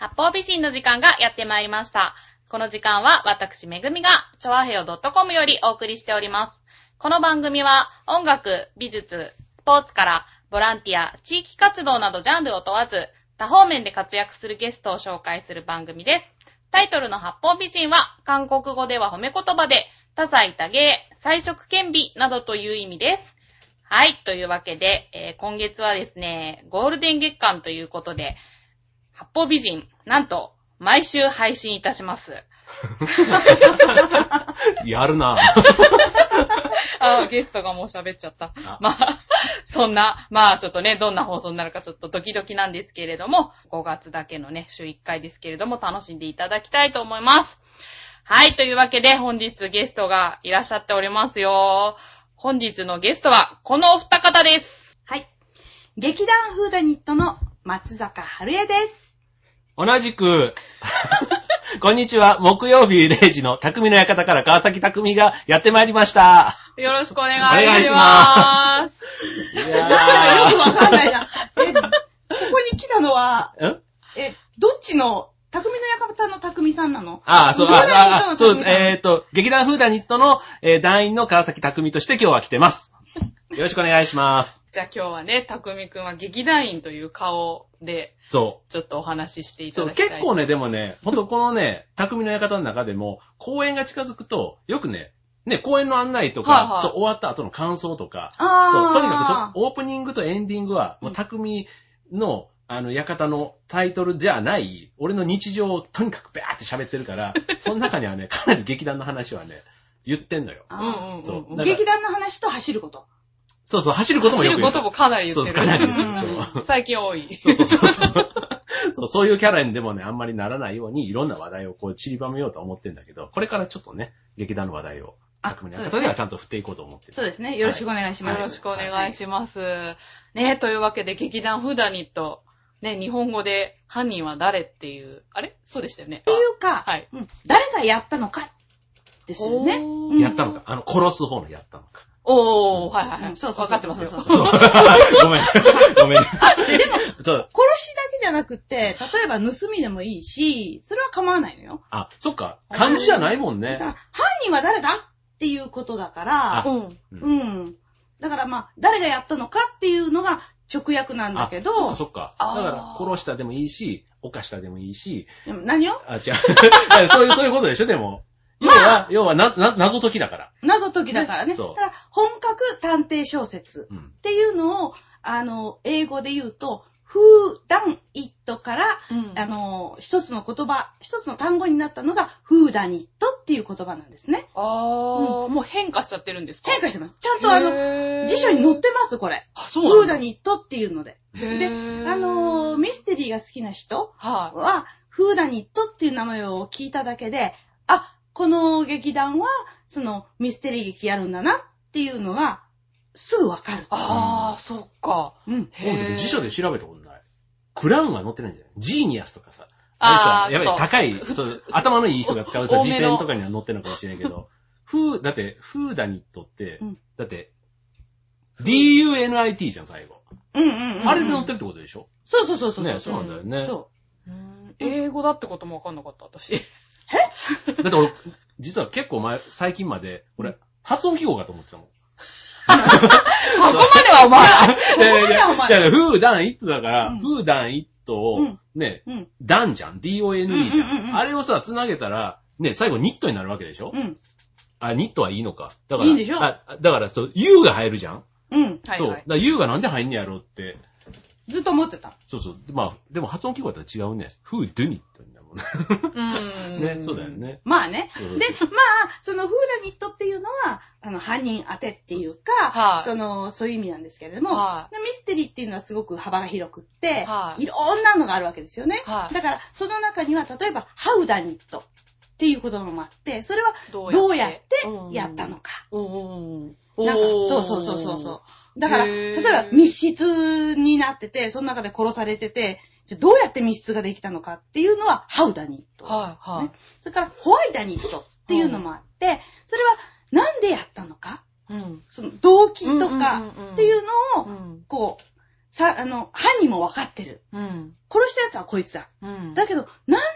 八方美人の時間がやってまいりました。この時間は私めぐみが、ちょわへよ .com よりお送りしております。この番組は音楽、美術、スポーツからボランティア、地域活動などジャンルを問わず、多方面で活躍するゲストを紹介する番組です。タイトルの八方美人は、韓国語では褒め言葉で、多彩多芸、彩色兼備などという意味です。はい。というわけで、えー今月はですね、ゴールデン月間ということで、八方美人、なんと、毎週配信いたします。やるな あーゲストがもう喋っちゃったあ。まあ、そんな、まあちょっとね、どんな放送になるかちょっとドキドキなんですけれども、5月だけのね、週1回ですけれども、楽しんでいただきたいと思います。はい、というわけで本日ゲストがいらっしゃっておりますよ。本日のゲストはこのお二方です。はい。劇団フーダニットの松坂春江です。同じく、こんにちは、木曜日0時の匠の館から川崎匠がやってまいりました。よろしくお願いしお願いしま。ますいよくやわかんないな。え、ここに来たのは、え、どっちの、匠の館の匠さんなの？ああ、そう、ああ、そうえっ、と、劇団フーダニットの、えー団員の川崎匠として今日は来てます。よろしくお願いします。じゃあ今日はね、たくみくんは劇団員という顔で、そう。ちょっとお話ししていたそう、だきたい。結構ね、でもね、ほんとこのね、匠の館の中でも、公演が近づくと、よくね、ね、公演の案内とか、はいはいそう、終わった後の感想とか、あそう、とにかあくと、オープニングとエンディングは、もう、匠の、あの、館のタイトルじゃない、俺の日常をとにかくベーって喋ってるから、その中にはね、かなり劇団の話はね、言ってんのよ。あうんうんうん劇団の話と走ること。そうそう、走ることも走よく言うることもかなり言ってる。そう、かなり言うんってる。そう。最近多い。そうそうそうそう。そう、そういうキャラにでもね、あんまりならないように、いろんな話題をこう散りばめようとは思ってんだけど、これからちょっとね、劇団の話題を、あ匠のそうではちゃんと振っていこうと思ってる。そうですね。よろしくお願いします。よろしくお願いします。ねというわけで、劇団フーダニット、ね、日本語で犯人は誰っていう、あれ？そうでしたよね。っていうか、はいうん誰がやったのか、ですよね。やったのか、あの、殺す方のやったのか。おー、はいはいはい。うんそうそうわかってますよ。そうそう。ごめん。ごめん。でも、そう。殺しだけじゃなくて、例えば盗みでもいいし、それは構わないのよ。あ、そっか。漢字じゃないもんねだか。ら犯人は誰だっていうことだから、うん。うんうん。だからまあ、誰がやったのかっていうのが直訳なんだけあそっどか、そっか。だから、殺したでもいいし、犯したでもいいし、でも何を？あ、違う。そういう、そういうことでしょ、でも。要は、要はな、な、謎解きだから。謎解きだからね。そうだから本格探偵小説うん。っていうのを、あの、英語で言うと、who done it から、うんあの、一つの言葉、一つの単語になったのが、who done it っていう言葉なんですね。あー、もう変化しちゃってるんですか？変化してます。ちゃんとあの、の辞書に載ってます、これ。あ、そうなん who だ。done it っていうので。へで、ーあの、ミステリーが好きな人はい。は、フーダニットっていう名前を聞いただけで、あ、この劇団は、そのミステリー劇やるんだなっていうのが、すぐわかる。あー、そっか。うん。へー辞書で調べたことない。クラウンは載ってないんじゃない？ジーニアスとかさ。あーあれさ、やっぱり高い、そう頭のいい人が使うさ、辞典とかには載ってるのかもしれないけど、フー、だって、フーダニットって、うんだって、DUNIT じゃん、最後。うんうんうんうん。あれで載ってるってことでしょ？そうそうそうそう。ね、そうなんだよね。そうーん英語だってこともわかんなかった、私。だって俺、実は結構前、最近まで、俺、発音記号かと思ってたもん。そこまではお前。いやいやいやお前いやいやフーダンイットだから、うんフーダンイットをうん、ね、うん。ダンじゃん ?D-O-N-E じゃうん。あれをさ、繋げたら、ね、最後ニットになるわけでしょ？うん。あ、ニットはいいのか。だから、いいんでしょ？あだから、そう、U が入るじゃん？うん。はいそう。だ U がなんで入んねやろうって。ずっと思ってた。そうそう。まあ、でも発音記号だったら違うね。フードゥニットになるもんね。うーん。ね、そうだよ。ね。まあね。で、まあ、そのフーダニットっていうのは、あの、犯人当てっていうか、はいその、そういう意味なんですけれども、はミステリーっていうのはすごく幅が広くって、はいいろんなのがあるわけですよね。はいだから、その中には、例えば、ハウダニットっていう言葉もあって、それはどどうやってやったのか。なんか、そうそうそうそうそう。だから、例えば密室になってて、その中で殺されてて、どうやって密室ができたのかっていうのは、ハウダニット。はいはいね。それから、ホワイダニットっていうのもあって、それはなんでやったのか、うん。その動機とかっていうのを、うん。こう、さ、あの、犯人も分かってる。うん。殺した奴はこいつだ。うん。だけど、なんで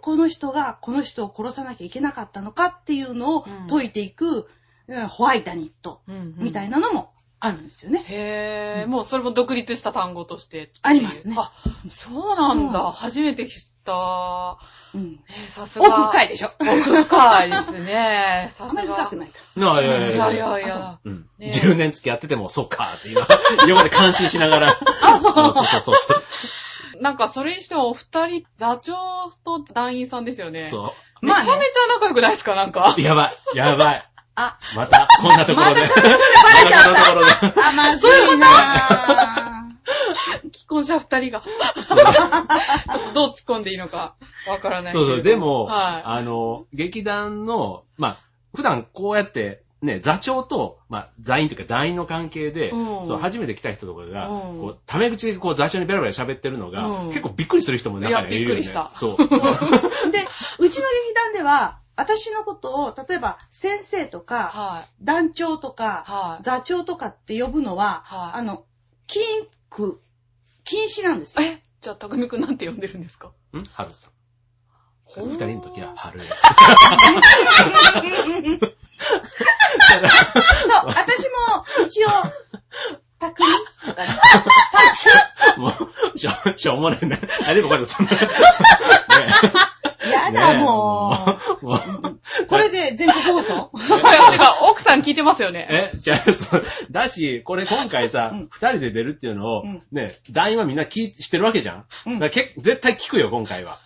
この人がこの人を殺さなきゃいけなかったのかっていうのをうん解いていく、うんホワイトニットうんみたいなのもあるんですよね。へえ、もうそれも独立した単語として。ありますねあ、そうなんだ。初めて知。うん。えーさすが。奥深いでしょ。奥深いですね。さあんまりすが。深くないか。あいやいやいいややいやいや。うん。ね10年付き合ってても、そっかって今、横で感心しながら。あ、そう。そうそうそうそう。なんかそれにしてもお二人、座長と団員さんですよね。そめちゃめちゃ仲良くないですかなんかう。。やばい、やばい。あ、また、こんなところで。またこんなところでバレちゃった。あ、まずいなぁ。既婚者二人が。ちょっとどう突っ込んでいいのかわからないけそうそう、でも、はあの、劇団の、まあ、普段こうやって、ね、座長と、まあ、座員というか団員の関係で、うんそう、初めて来た人とかが、うんこう、タメ口でこう、座長にベラベラ喋ってるのが、うん結構びっくりする人も中にはいるよね。いやびっくりしたそう。で、うちの劇団では、私のことを、例えば、先生とい。か、はい。団長とか、はい。座長とかって呼ぶのは、はいあの、禁句、禁止なんですよ。えじゃあ、たくみくんなんて呼んでるんですか？ん？春さん。二人の時は春へ。そう、私も、一応、たくみとかね。もう、しょ、しょうもないな。あ、でもこれ、そんな。ね やだ、もう。もう、う。これで全国放送？さん聞いてますよね。え、じゃあ、そう、だし、これ今回さうん、二、人で出るっていうのを、うんね、団員はみんな聞い、してるわけじゃん。うん絶対聞くよ、今回は。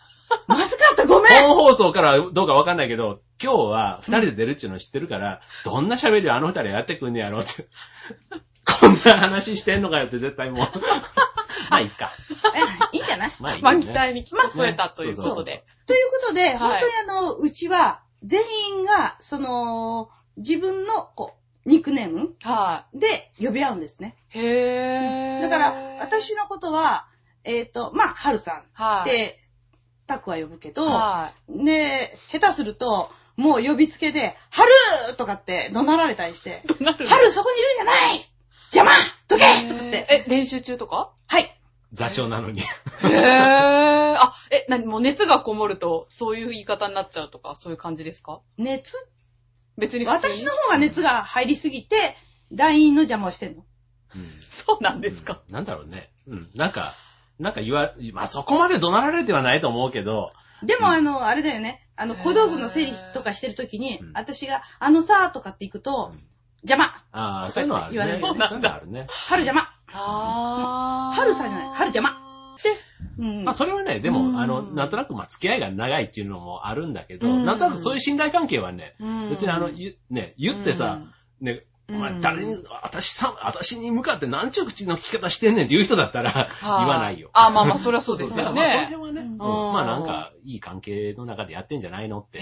まずかった、ごめん本放送からはどうかわかんないけど、今日は二人で出るっていうのを知ってるから、どんな喋りをあの二人やってくんねやろって。こんな話してんのかよって絶対もう。まあ、いいか。えいいんじゃない？まあいい、まあ、ね。期待に添えたということで。ということで、い本当にあの、うちは、全員が、その、自分の、こう、ニックネームはで呼び合うんですね。い。へー。だから、、私のことは、えっ、と、まあ、はるさんっはい。て、タクは呼ぶけど、はね下手すると、もう呼びつけで、はるとかって怒鳴られたりして、はるそこにいるんじゃない邪魔どけとかって。え、練習中とか？はい。座長なのに。へー。あ、え、なに、もう熱がこもると、そういう言い方になっちゃうとか、そういう感じですか？熱、別に私の方が熱が入りすぎて、団員の邪魔をしてんの。うんそうなんですか？なんだろうね。うん。なんか、なんか言わ、まあそこまで怒鳴られてはないと思うけど、でも、あの、あれだよね。あの、小道具の整理とかしてるときにうん、私が、あのさーとかって行くとうん、邪魔ああ、そういうのはあるね。言われるそういうのはあるね。春邪魔あー。春さんじゃない春邪魔うん。まあそれはね、でうん。も、あの、なんとなく、まあ付き合いが長いっていうのもあるんだけど、うん。なんとなくそういう信頼関係はね、うん。別にあの、ゆね、言ってさ、ね、お前うん誰に、私さ、私に向かって何ちゅう口の聞き方してんねんって言う人だったら、はい 言わないよ。あ、まあまあ、そりゃそうですよ まあそのね。辺はね、まあなんか、いい関係の中でやってんじゃないのって。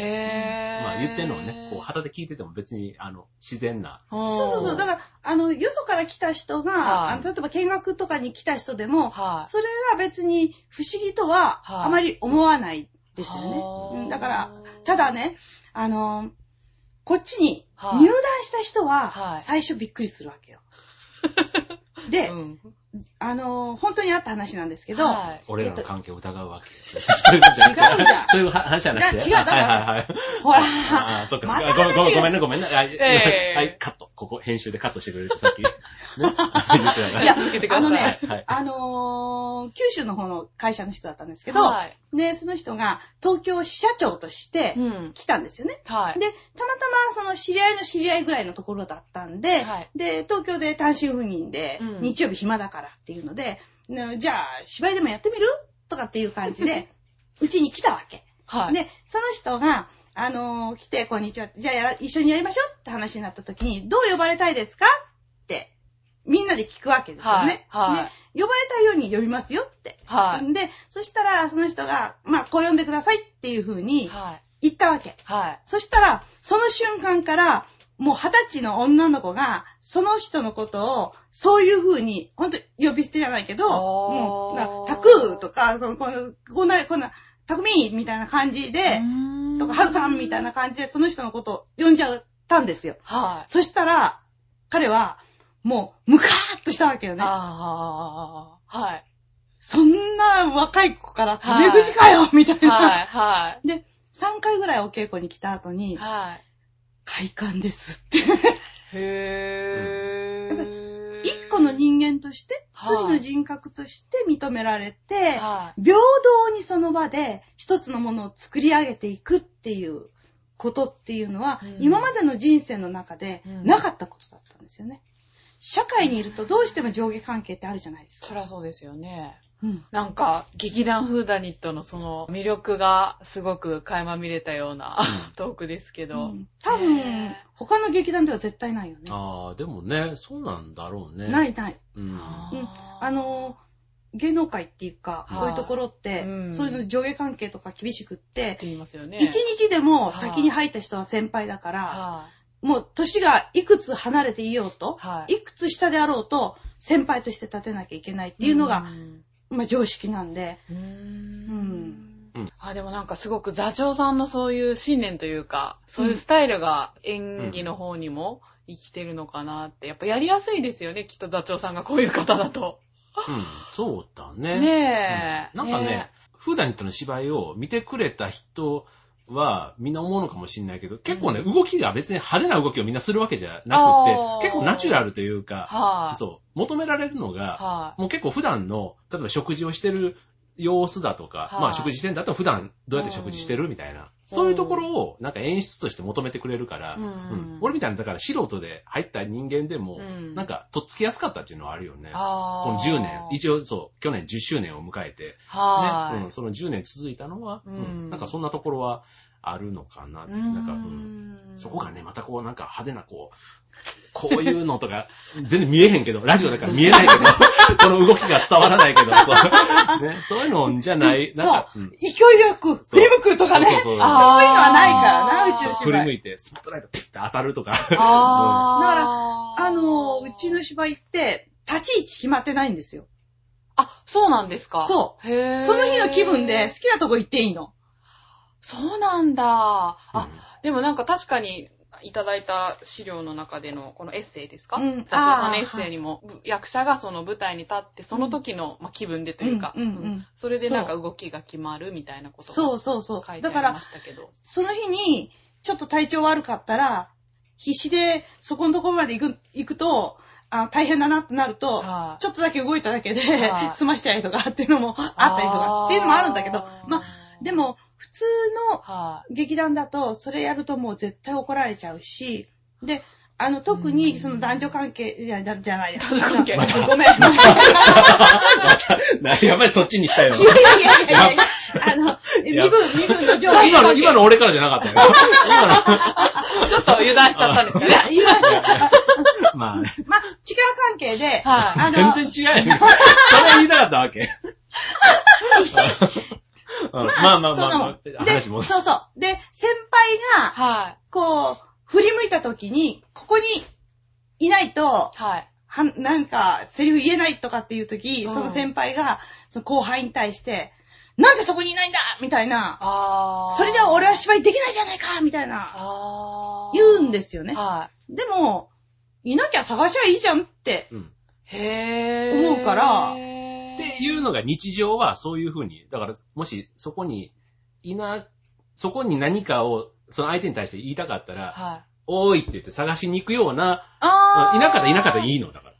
まあ言ってんのをね、こう、旗で聞いてても別に、あの、自然な。そうそうそう。だから、あの、よそから来た人が、はいあの例えば見学とかに来た人でも、はい。それは別に不思議とははいあまり思わないですよね。だから、ただね、あの、こっちにはい入団した人ははい最初びっくりするわけよ。で、うんあの、本当にあった話なんですけど、はい俺らの関係を疑うわけ。違うんだそういう話じゃなくて。違うだからはいはいはい。ほら、ああ、そっか。またごめんごごめんねごめんね。はい、ええはい、カット。ここ、編集でカットしてくれるさっき。ね。いや続けてください。あのねはい。あのー九州の方の会社の人だったんですけど、はい。ね、その人が東京支社長としてうん。来たんですよね。はい。で、たまたまその知り合いの知り合いぐらいのところだったんで、はいで、東京で単身赴任で、うん日曜日暇だからっていうので、ねじゃあ芝居でもやってみる？とかっていう感じで、うちに来たわけ。はい。で、その人が、あのー来て、こんにちは。じゃあやら、一緒にやりましょうって話になった時に、どう呼ばれたいですか？みんなで聞くわけですよね。はいはいで呼ばれたいように呼びますよって。はい。で、そしたら、その人が、まあ、こう呼んでくださいっていう風にはい。言ったわけ。はい。そしたら、その瞬間から、もう二十歳の女の子が、その人のことを、そういう風に、ほんと呼び捨てじゃないけど、もう、なタクとか、こんな、こんな、タクミーみたいな感じで、とか、ハルさんみたいな感じで、その人のことを呼んじゃったんですよ。はそしたら、彼は、もう、ムカーっとしたわけよね。ああ、はい。そんな若い子からタはいメ口かよ、みたいな。はい、はで、3回ぐらいお稽古に来た後い。に、はい。快感ですって。へだかー。一個の人間として、一はい人の人格として認められて、は平等にその場で一つのものを作り上げていくっていうことっていうのは、うん今までの人生の中でうんなかったことだったんですよね。社会にいるとどうしても上下関係ってあるじゃないですい。そか。りゃそうですよね。うんなんか、劇団フーダニットのその魅力がすごく垣間見れたようなうんトークですけうど。ん多分ね、他の劇団では絶対ないよね。ああ、でもね、そうなんだろうね。。ないいない。うん。ああの、芸能界っていうか、はいこういうところって、うんそういうの上下関係とか厳しくっ、ってて言いますよね。一日でも先に入った人は先輩だから、はもう年がいくつ離れていようと、い。はい。いくつ下であろうと、先輩として立てなきゃいけないっていうのが、まあ常識なんで、うーん。うんうんあ、でもなんかすごく座長さんのそういう信念というか、そういうスタイルが演技の方にも生きてるのかなって。やっぱやりやすいですよね、きっと座長さんがこういう方だと。うん、そうだね。ねえ。うんなんかね、フーダニットの芝居を見てくれた人はみんな思うのかもしれないけど、結構ね、動きが別に派手な動きをみんなするわけじゃなくて、結構ナチュラルというか、はい。そう、求められるのが、はい。もう結構普段の、例えば食事をしてる様子だとか、はい。まあ食事してんだったら普段どうやって食事してるみたいな、そういうところをなんか演出として求めてくれるから、うん。うん。俺みたいな、だから素人で入った人間でも、うん。なんかとっつきやすかったっていうのはあるよね。あこの10年、一応そう、去年10周年を迎えて、はい。ね。うん、その10年続いたのは、うん。うん。なんかそんなところはあるのかな。うなんか、うんそこがね、またこうなんか派手なこう、こういうのとか、全然見えへんけど、ラジオだから見えないけど、この動きが伝わらないけど、そう,、ね、そういうのじゃない、なんか、うん勢いよく振り向くとかね。そうそうそうあーそういうのはないからな、うちの振り芝居。向いて、スポットライトピッて当たるとか。あー。だからあの、うちの芝居って、立ち位置決まってないんですよ。あ、そうなんですか。そうへーその日の気分で好きなとこ行っていいの。そうなんだ。うん。あ、でもなんか確かに、いただいた資料の中でのこのエッセイですか、うん。座長さんのエッセイにも、ぶ役者がその舞台に立って、その時の、まあ、気分でというか、うん。うん。うん。それでなんか動きが決まるみたいなことそうがそうそう。書いてだからありま、したけど。その日に、ちょっと体調悪かったら、必死でそこのところまで行く、行くと、あ大変だなってなると、はい。ちょっとだけ動いただけで、はい。済ましちゃえとかっていうのもあったりとか、っていうのもあるんだけど、まあ、で、も、普通のは劇団だと、それやるともう絶対怒られちゃうし、で、あの、特にその男女関係、いや、だじゃないや。男女関係ごめん。やっぱりそっちにしたいの。やいやいやいやあの、身分、身分の上下。今の、今の俺からじゃなかったよ。今の、い。ちょっと油断しちゃったんですかね。いや、今、まあ、ま、力関係で、全然違うよね。それ言いたかったわけ。うんまあまあまあ、まあ、で話戻す。そうそう。で、先輩が、はい。こう、振り向いた時に、ここにいないと、はい。はん、なんか、セリフ言えないとかっていう時、うんその先輩が、その後輩に対して、なんでそこにいないんだみたいな。あー。それじゃあ俺は芝居できないじゃないかみたいな。あー。言うんですよね。はでも、いなきゃ探しゃいいじゃんって。うん。い。へー。思うからっていうのが日常はそういうふうに、だからもしそこにいな、そこに何かをその相手に対して言いたかったら、はい。おーいって言って探しに行くような。いなかったらいなかったらいいのだから。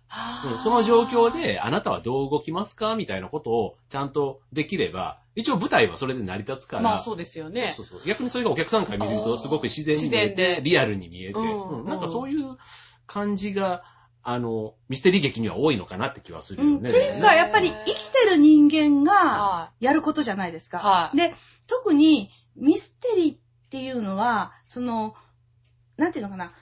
その状況で、あなたはどう動きますかみたいなことをちゃんとできれば、一応舞台はそれで成り立つから。まあそうですよね。そうそう逆にそれがお客さんから見ると、すごく自然に見えて、リアルに見えて、うんうんなんかそういう感じが、あの、ミステリー劇には多いのかなって気はするうん。よね。っていうか、やっぱり生きてる人間がはやることじゃないですか。はいで、特にミステリーっていうのは、その、なんていうのかな、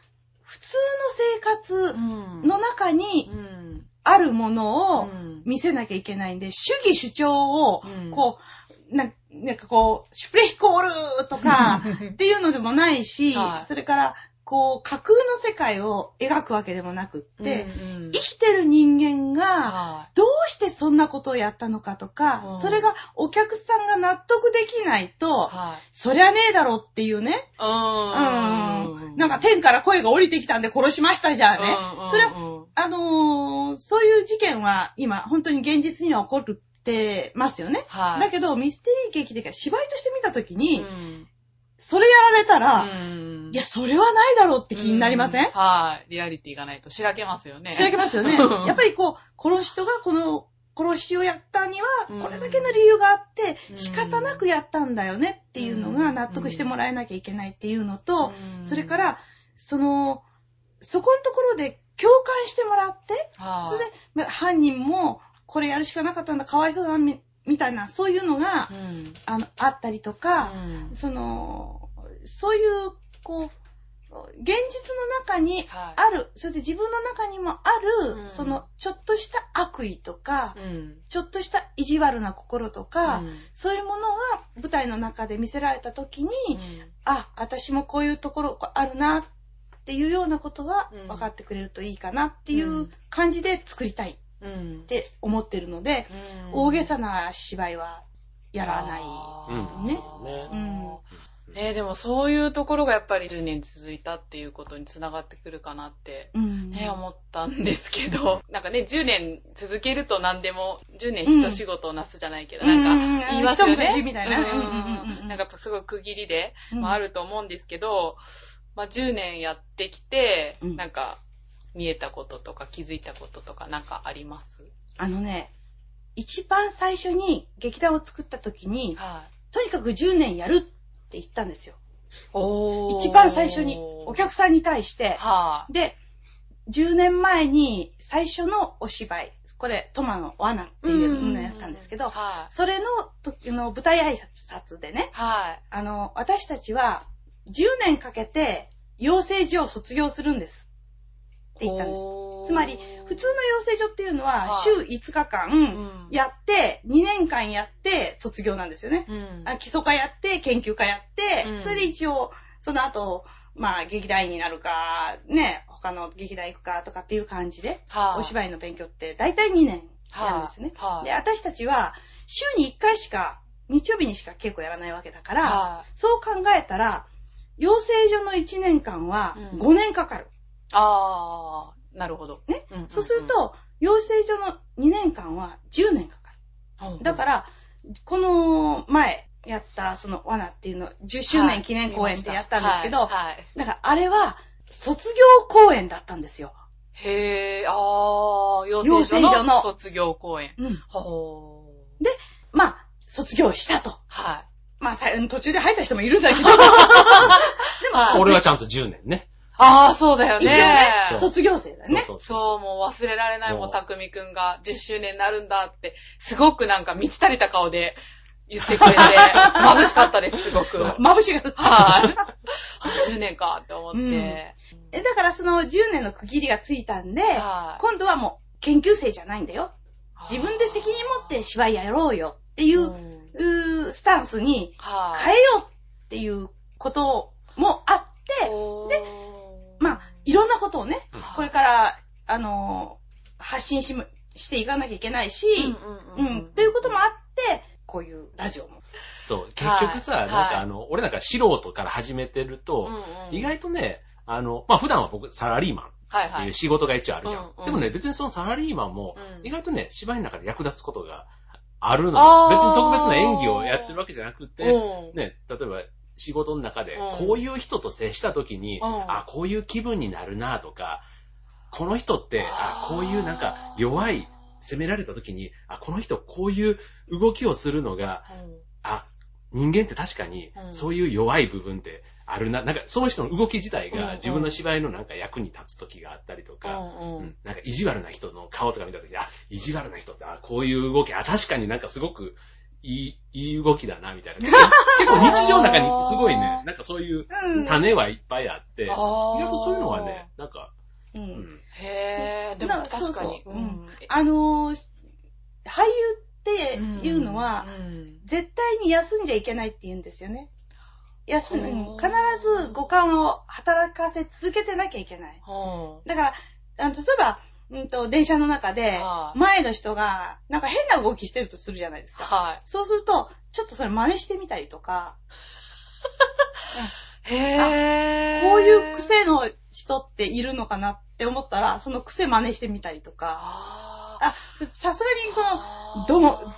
普通の生い。活うん。の中にうん。あるものをうん見せなきゃいけないんで、主義主張をうん、こう、ななんかこう、シュプレヒコールとか っていうのでもないし、はいそれから、こう、架空の世界を描くわけでもなくって、うんうん生きてる人間が、はどうしてそんなことをやったのかとか、うんそれがお客さんが納得できないい。と、はい。そりゃねえだろっていうね、うーん。うん、なんか天から声が降りてきたんで殺しましたじゃあねうんうんう。んそれはあのーそういう事件は今、本当に現実には起こってますよね。はい。だけど、ミステリー劇で芝居として見たときに、うんそれやられたら、うん。いや、それはないだろうって気になりません、うはい。リアリティがないとしらけますよね。仕上げますよね。う んやっぱりこう、この人がこの殺しをやったには、うん。これだけの理由があってう、ん。仕方なくやったんだよねっていうのが納得してもらえなきゃいけないっていうのと、うん。それか、ら、その、そこのところで共感してもらって、はい。それで、まあ犯人もこれやるしかなかったんだ、かわいそうだみ、みたいな、そういうのが、うん。あの、あったりとか、うん。その、そういう、こう、現実の中にはい。ある、そして自分の中にもある、うん。その、ちょっとした悪意とか、うん。ちょっとした意地悪な心とか、うん。そういうものが舞台の中で見せられた時に、うん。あ、私もこういうところあるなっていうようなことがうん。分かってくれるといいかなっていううん。感じで作りたいっうん。て思ってるので、うん。大げさな芝居はやらない。ね。ねうん。えーでもそういうところがやっぱり10年続いたっていうことにつながってくるかなって、うん。ね、思ったんですけど、なんかね、10年続けると何でも、10年一仕事をなすじゃないけど、うん。なん。か言いますよね。みたいな。なんかやっぱすごい区切りで、うん。まあ、あると思うんですけど、まあ10年やってきて、うん。なんか見えたこととか気づいたこととかなんかあります？あのね、一番最初に劇団を作った時に、はい。とにかく10年やるって言ったんですよ。一番最初に、お客さんに対して。はで、10年前に最初のお芝居、これ、トマの罠っていうのをやったんですけど、はい。それの時の舞台挨拶でね、はい。あの、私たちは10年かけて養成所を卒業するんですって言ったんです。つまり、普通の養成所っていうのははい週5日間うんやって、2年間やって卒業なんですよね。うんあ基礎科やって、研究科やって、うんそれで一応、その後、まあ、劇団員になるか、ね、他の劇団行くかとかっていう感じで、はいお芝居の勉強って大体2年やるんですね。はい。で、私たちは、週に1回しか、日曜日にしか稽古やらないわけだから、はい。そう考えたら、養成所の1年間はうん5年かかる。あー、なるほど。ね？うんうんうんそうする、と、養成所の2年間は10年かかる。だから、この前やった、その罠っていうの、10周年記念公演でやったんですけど、はいはいはいだからあれは、卒業公演だったんですよ。へー、あー、養養成所のの卒業公演。うん。ほー。まあ、卒業したと。はい。まあ、さ途中で入った人もいるんだけど、はい俺はちゃんと10年ね。あー、そうだよ一応ねね。卒業生だよね。そうそう、もう忘れられないもうたくみくんが10周年になるんだって、すごくなんか満ち足りた顔で言ってくれて、眩しかったです、すごく。そうはい。眩しがった。あ10年かって思って。うんえ、だからその10年の区切りがついたんで、はい今度はもう研究生じゃないんだよ。自分で責任持って芝居やろうよっていう、うんうースタンスにはい。変えようっていうこともあって、でまあ、いろんなことをね、うんこれから、あのー発信ししていかなきゃいけないし、うんうん、ということもあって、こういうラジオも。そう。結局さ、はいなんかあの、俺なんか素人から始めてると、意外とね、あの、まあ普段は僕サラリーマンはいはいっていう。仕事が一応あるじゃん。うんうんでもね、別にそのサラリーマンも、うん意外とね、芝居の中で役立つことがあるのよ。別に特別な演技をやってるわけじゃなくて、うんね、例えば仕事の中でうん。こういう人と接した時に、うん。あ、こういう気分になるなとか、この人って、あ、こういうなんか弱い、責められた時に、あ、この人こういう動きをするのが、あ、人間って確かにうん。そういう弱い部分ってあるな。なんかその人の動き自体うんうん。が自分の芝居のなんか役に立つ時があったりとうか、んうん。うん。なんか意地悪な人の顔とか見た時に、あ、意地悪な人って、あ、こういう動き、あ、確かになんかすごくいい、いい動きだな、みたいな。結構日常の中にすごいね、なんかそういううん。種はいっぱいあって、意外とそういうのはね、なんか、う。うんん、へー、でもだから確かに。そうそううんあのー俳優っていうのは、うん絶対に休んじゃいけないって言うんですよね。休んほう必ず五感を働かせ続けてなきゃいけない。うんだから、あの例えば、うんと、電車の中では、い前の人が、なんか変な動きしてるとするじゃないですか。はそうすると、ちょっとそれ真似してみたりとか、い。へー。こういう癖の人っているのかなって思ったら、その癖真似してみたりとか。ああ、さすがにその、ども、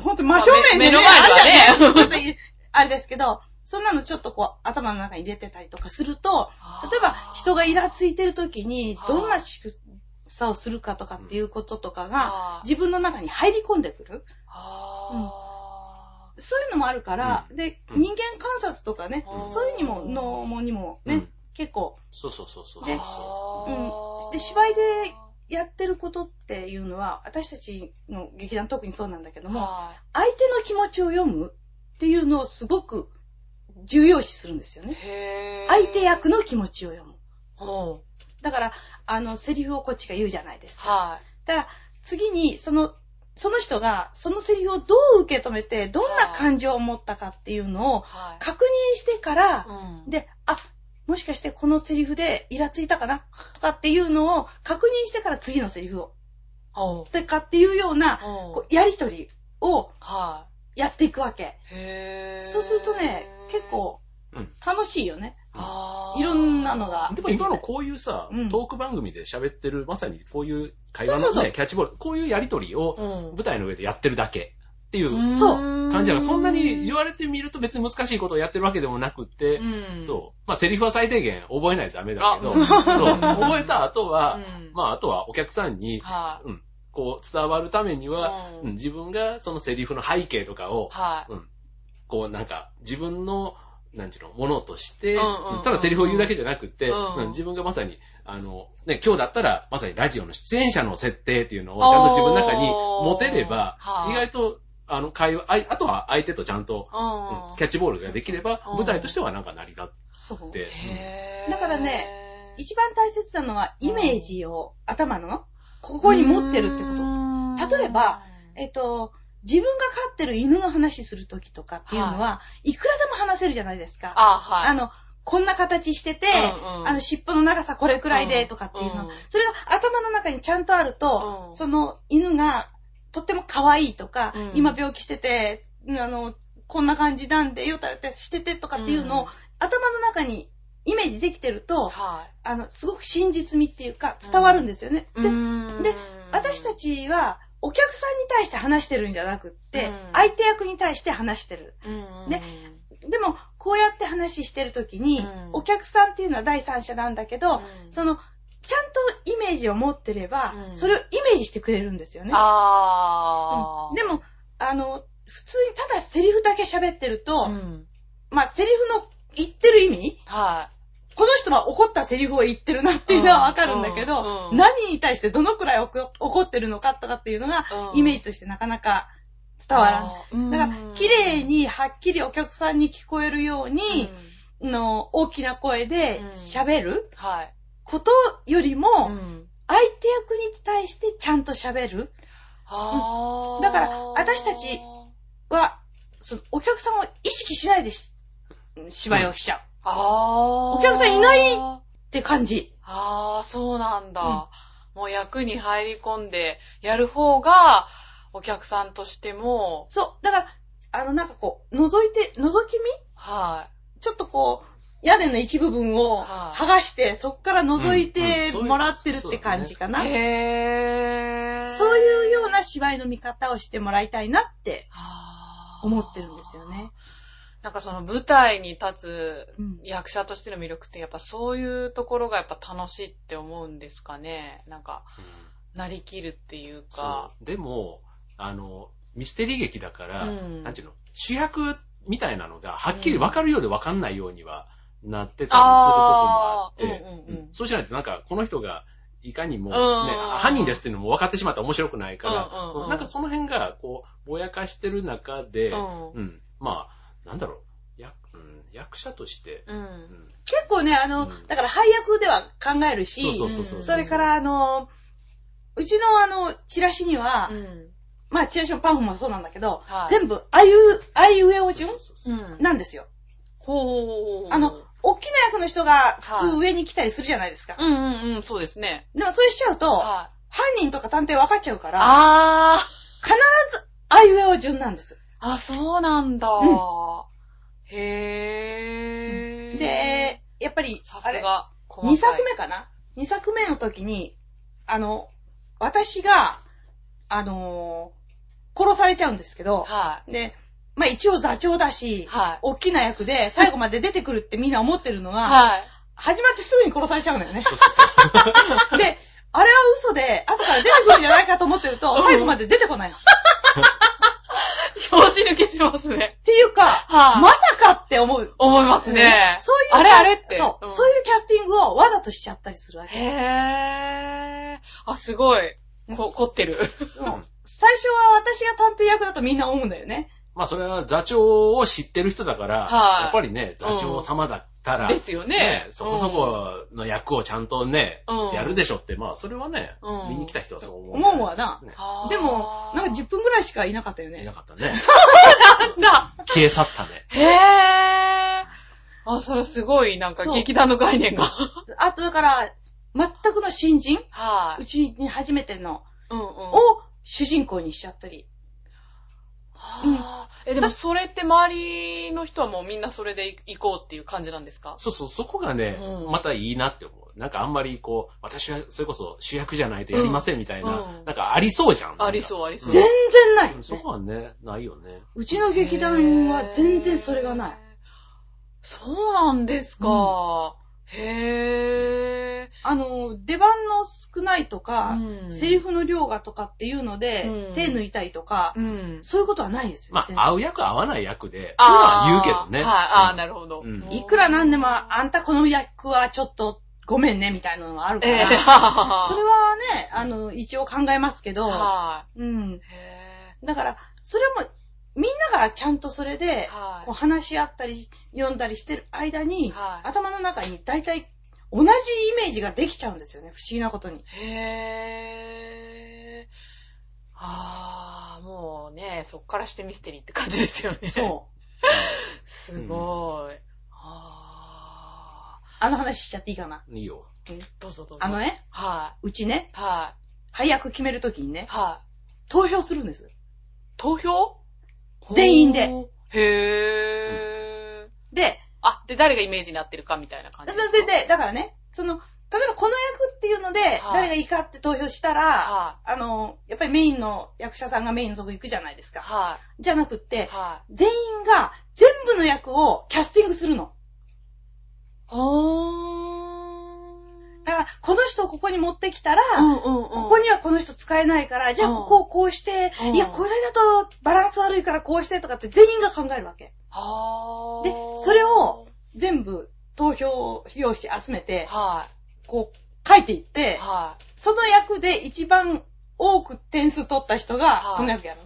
ほんと真正面でね、目の前ではねちょっとい、あれですけど、そんなのちょっとこう、頭の中に入れてたりとかすると、例えば人がイラついてる時に、どんな仕草をするかとかっていうこととかが、自分の中に入り込んでくる。あそういうのもあるから、で、うん。人間観察とかね、うん。そういうにも、脳もにもね、うん。結構、そうそうそうそう。であー。うん。で芝居でやってることっていうのは、私たちの劇団特にそうなんだけども、は相手の気持ちを読むっていうのをすごく重要視するんですよいね。相手役の気持ちを読む。うんだから、あの、セリフをこっちが言うじゃないですか。はい。だから、次に、その、その人が、そのセリフをどう受け止めて、どんな感情を持ったかっていうのをはい。確認してから、うんで、あ、もしかしてこのセリフでイラついたかな？とかっていうのを確認してから次のセリフを、とかっていうような、うんこうやりとりをはやっていくわけ。い。へーそうするとね、結構うん楽しいよね。いろんなのが。でも今のこういうさ、うんトーク番組で喋ってる、まさにこういう会話のね、そうそうそうキャッチボール、こういうやりとりをうん舞台の上でやってるだけっていうそう感じだから、そんなに言われてみると別に難しいことをやってるわけでもなくって、うんそう。まあ、セリフは最低限覚えないとダメだけど、そう。覚えた後は、うんまあ、あとはお客さんに、はい。うん、こう伝わるためには、自分がそのセリフの背景とかを、はい。うん、こうなんか自分の、なんちゅうの、ものとして、うんうんうん。ただセリフを言うだけじゃなくて、うん。うん自分がまさに、あの、ね、今日だったら、まさにラジオの出演者の設定っていうのをちゃんと自分の中に持てれば、はい意外と、あの、会話、あとは相手とちゃんと、キャッチボールができれば、うん。舞台としてはなんか成り立そう。って、だからね、一番大切なのはイメージを頭のここに持ってるってこと。例えば、えっと、自分が飼ってる犬の話するときとかっていうのは、い、くらでも話せるじゃないですか。あ、はい。あの、こんな形してて、うんうんあの、尻尾の長さこれくらいでとかっていうの、うんそれが頭の中にちゃんとあると、うんその犬がとっても可愛いとか、うん今病気してて、あの、こんな感じなんで、よたよたしててとかっていうのを、うん頭の中にイメージできてると、はあの、すごく真実味っていうか伝わるんですよね。い。でうんで、私た、ちは、お客さんに対して話してるんじゃなくって、うん相手役に対して話してる。うんねでも、こうやって話してるときに、うんお客さんっていうのは第三者なんだけど、うんその、ちゃんとイメージを持ってれば、うんそれをイメージしてくれるんですよね。あー。うんでも、あの、普通にただセリフだけ喋ってると、うん。まあ、セリフの言ってる意味はこの人は怒ったセリフを言ってるなっていうのはわかるんだけど、うん。うん。何に対してどのくらい怒怒ってるのかとかっていうのが、うん。イメージとしてなかなかい。伝わらない。ないだから、綺麗にはっきりお客さんに聞こえるように、の大きな声で喋るはい。ことよりも、うん。相手役に対してちゃんと喋る。あー。だから私たちは、そのお客さんを意識しないでし芝居をしちゃう。あー。お客さんいないって感じ。ああ、そうなんだ。もう役に入り込んでやる方が、お客さんとしても、そう。だから、あの、なんかこう、覗いて、覗き見？はちょっとこう、屋根の一部分をはい剥がして、そこから覗いうんてもらってるって感じかい。な。へー。そういうような芝居の見方をしてもらいたいなって思ってるんですよね。なんかその舞台に立つうん。役者としての魅力ってやっぱそういうところがやっぱ楽しいって思うんですかね。なんか、うん。なりきるっていうそか。う。でも、あの、ミステリー劇だから、うん。なんちゅうの、主役みたいなのがはっきり分かるようで分かんないようにはなってたりするとこもあって、あー。うんうんうん。そうしないとなんか、この人がいかにも、ね、うん。犯人ですっていうのも分かってしまったら面白くないから、うんうんうん。なんかその辺が、こう、ぼやかしてる中で、うん。うん、まあ、なんだろう、やうん、役者として、う。うんん、結構ね、あの、うんだから配役では考えるし、それか、らあの、うちのあの、チラシには、うん。まあチラシもパンフもそうなんだけど、はい全部、あいう、あいうえお順。なんですよ。ほう。あの、大きな役の人が普はい通上に来たりするじゃないですか。うんうんうん、そうですね。でもそれしちゃうと、はい。犯人とか探偵分かっちゃうから、あー。必ずあいうえお順なんです。あ、そうなんだ。うへー。、で、やっぱり、さあれ、すが、小2作目かな ?2 作目の時に、あの、私が、あのー殺されちゃうんですけど、はで、まあ一応座長だし、はい大きな役で最後まで出てくるってみんな思ってるのい。が、はい。始まってすぐに殺されちゃうんだよね。そうそうそう。で、あれは嘘で、後から出てくるんじゃないかと思ってると、うん最後まで出てこないの。っ表紙抜けしますね。ていうか、はいまさかって思う。思いますね。そういう、あれあれってそう、うんそういうキャスティングをわざとしちゃったりするわけ。へー。あ、すごい。こ、凝ってる。うん最初は私が探偵役だとみんな思うんだよね。まあそれは座長を知ってる人だから、はいやっぱりね、座長様だったら、ですよねそこそこの役をちゃんとね、うんやるでしょって、まあそれはね、うん見に来た人はそう思う。思うわな。ねでも、なんか10分ぐらいしかいなかったよいなね。かったね。なんだ。消え去ったね。へー。あ、それすごい、なんかそう劇団の概念が。あとだから、全くの新人？はい。うちに初めての、うんうん。を主人公にしちゃったり。はぁえ、でもそれって周りの人はもうみんなそれで行こうっていう感じなんですか？そうそう、そこがね、うんまたいいなって思う。なんかあんまりこう、私はそれこそ主役じゃないとやりませんみたいな、うんなんかありそうじゃん。ありそうありそう。全然ないよね。うんそこはね、ないよね。うちの劇団は全然それがない。そうなんですか。へあの、出番の少ないとー。か、うんセリフの量がとかっていうので、うん手抜いたりとか、うん。そういうことはないですよ。ま全然あ、合う役合わない役で、そういうのは言うけどね。はい、ああ、なるほど。うんいくらなんでも、あんたこの役はちょっとごめんねみたいなのがあるかええら、は それはね、あの、一応考えますけど、はうん。だから、それも、みんながちゃんとそれで、はいこう話し合ったり、読んだりしてる間に、はい頭の中に大体同じイメージができちゃうんですよね。不思議なことに。ー。へー。ああ、もうね、そっからしてミステリーって感じですよね。そう。すごい。ああの話しちゃっていいかな？いいよ。ーどうぞどうぞ。あのね、はうちね、い。はい。配役決めるときにね、はい。投票するんです。投票？全員で。へー。で、あ、で、誰がイメージになってるかみたいな感で、じでで、でだからね、その、例えばこの役っていうので、誰がいいかって投票したら、はあの、やっぱりメインの役者さんがメインのとこ行くじゃないですい。か。はじゃなくってい。、はい。全員が全部の役をキャスティングするの。ほー。だから、この人をここに持ってきたら、うんうんうん。ここにはこの人使えないから、じゃあうんここをこうして、うんいや、これだとバランス悪いからこうしてとかって全員が考えるわけ。はー。でそれを、全部投票用紙集めて、はこう書いていっい。て、はい。その役で一番多く点数取った人がはいその役やる。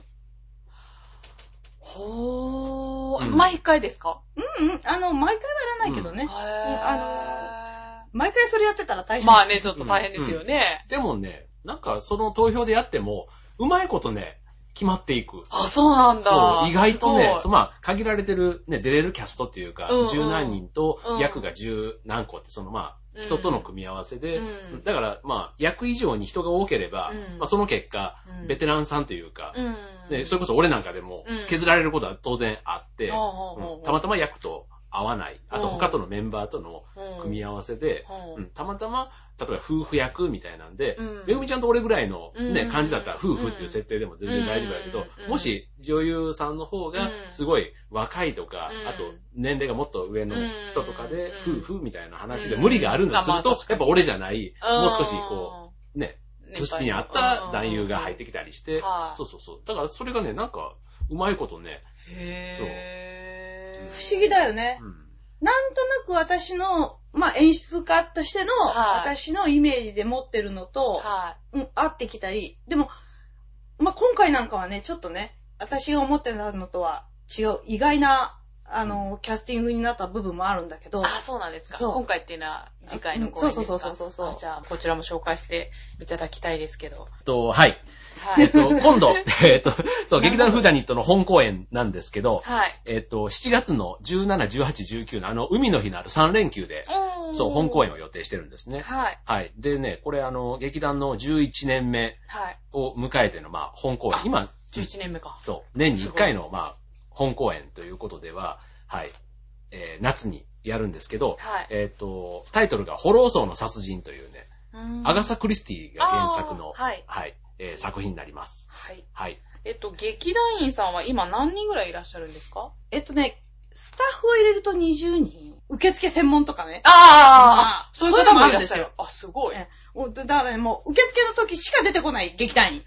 ほー。うん毎回ですか？うんうん、あの、毎回はやらないけどね。へあ毎回それやってたら大変。まあね、ちょっと大変ですよね。でもね、なんかその投票でやっても、うまいことね、決まっていく。あ、そうなんだ。そう、意外とね、まあ、限られてる、ね、出れるキャストっていうか、うんうん。十何人とうん役が十何個って、そのまあ、うん。人との組み合わせで、うん。だからまあ、役以上に人が多ければ、うん。まあ、その結果、うん。ベテランさんというか、うん。でそれこそ俺なんかでもうん。削られることは当然あって、たまたま役と合わない、あとうん他とのメンバーとの組み合わせで、うん。うん。たまたま、例えば夫婦役みたいなんで、うん。めぐみちゃんと俺ぐらいのね、うん。感じだったら夫婦っていう設定でも全然大丈夫だけど、うん。もし女優さんの方がすごい若いとか、うん。あと年齢がもっと上の人とかで、うん。夫婦みたいな話でうん無理があるん。だとすると、やっぱ俺じゃない、うん。もう少しこう、ね、年に合った男優が入ってきたりして。は、い。そうそうそう。だからそれがね、なんか、うまいことね、へー。不思議だよね。うん。なんとなく私の、まあ、演出家としての、はい。私のイメージで持ってるのと、はうん、合ってきたり、でも、まあ、今回なんかはね、ちょっとね、私が思ってたのとは違う、意外な、あの、キャスティングになった部分もあるんだけどい。、あ、そうなんですか。今回っていうのは次回の公演ですか？そうそうそうそうそうあじゃあ、こちらも紹介していただきたいですけど。と、はい。はい。えっと、今度、えっと、そう、劇団フーダニットの本公演なんですけど、はい。えっと、7月の17、18、19のあの、海の日のある3連休で、そう、本公演を予定してるんですね。はい。はい。でね、これあの、劇団の11年目はい。を迎えての、まあ、本公演あ。今、11年目か。そう、年に1回の、まあ、本公演ということでは、はい、えー夏にやるんですけど、はい。えっ、と、タイトルが、ホローソーの殺人というね、アガササ・クリスティが原作の、はい。はい、えー作品になります。はい。はい。えっと、劇団員さんは今何人ぐらいいらっしゃるんですか？えっとね、スタッフを入れると20人。受付専門とかね。ああ、そういう方そういうのももいらっしゃるあるんですよ。あ、すごい。だからね、もう受付の時しか出てこない劇団員。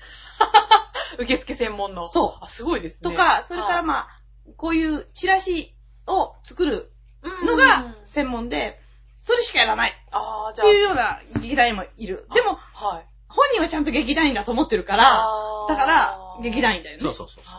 受付専門の。そうあ、すごいですね。とか、それからあ、まあ、こういうチラシを作るうんのが専門で、それしかやらないああ、じゃあっていうような劇団員もいる。でも、はい。本人はちゃんと劇団員だと思ってるから、だから、劇団員だよね。そうそうそうそ